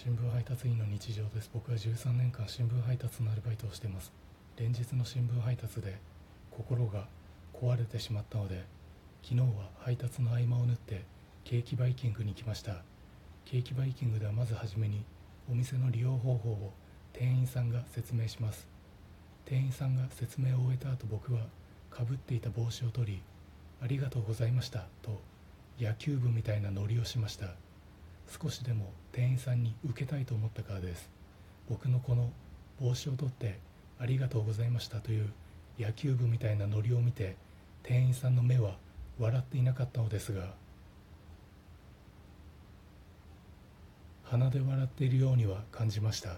新聞配達員の日常です。僕は13年間新聞配達のアルバイトをしています。連日の新聞配達で心が壊れてしまったので昨日は配達の合間を縫ってケーキバイキングに来ました。ケーキバイキングではまずはじめにお店の利用方法を店員さんが説明します。店員さんが説明を終えた後僕はかぶっていた帽子を取りありがとうございましたと野球部みたいなノリをしました。少しでも店員さんに受けたいと思ったからです。僕のこの帽子を取ってありがとうございましたという野球部みたいなノリを見て店員さんの目は笑っていなかったのですが鼻で笑っているようには感じました。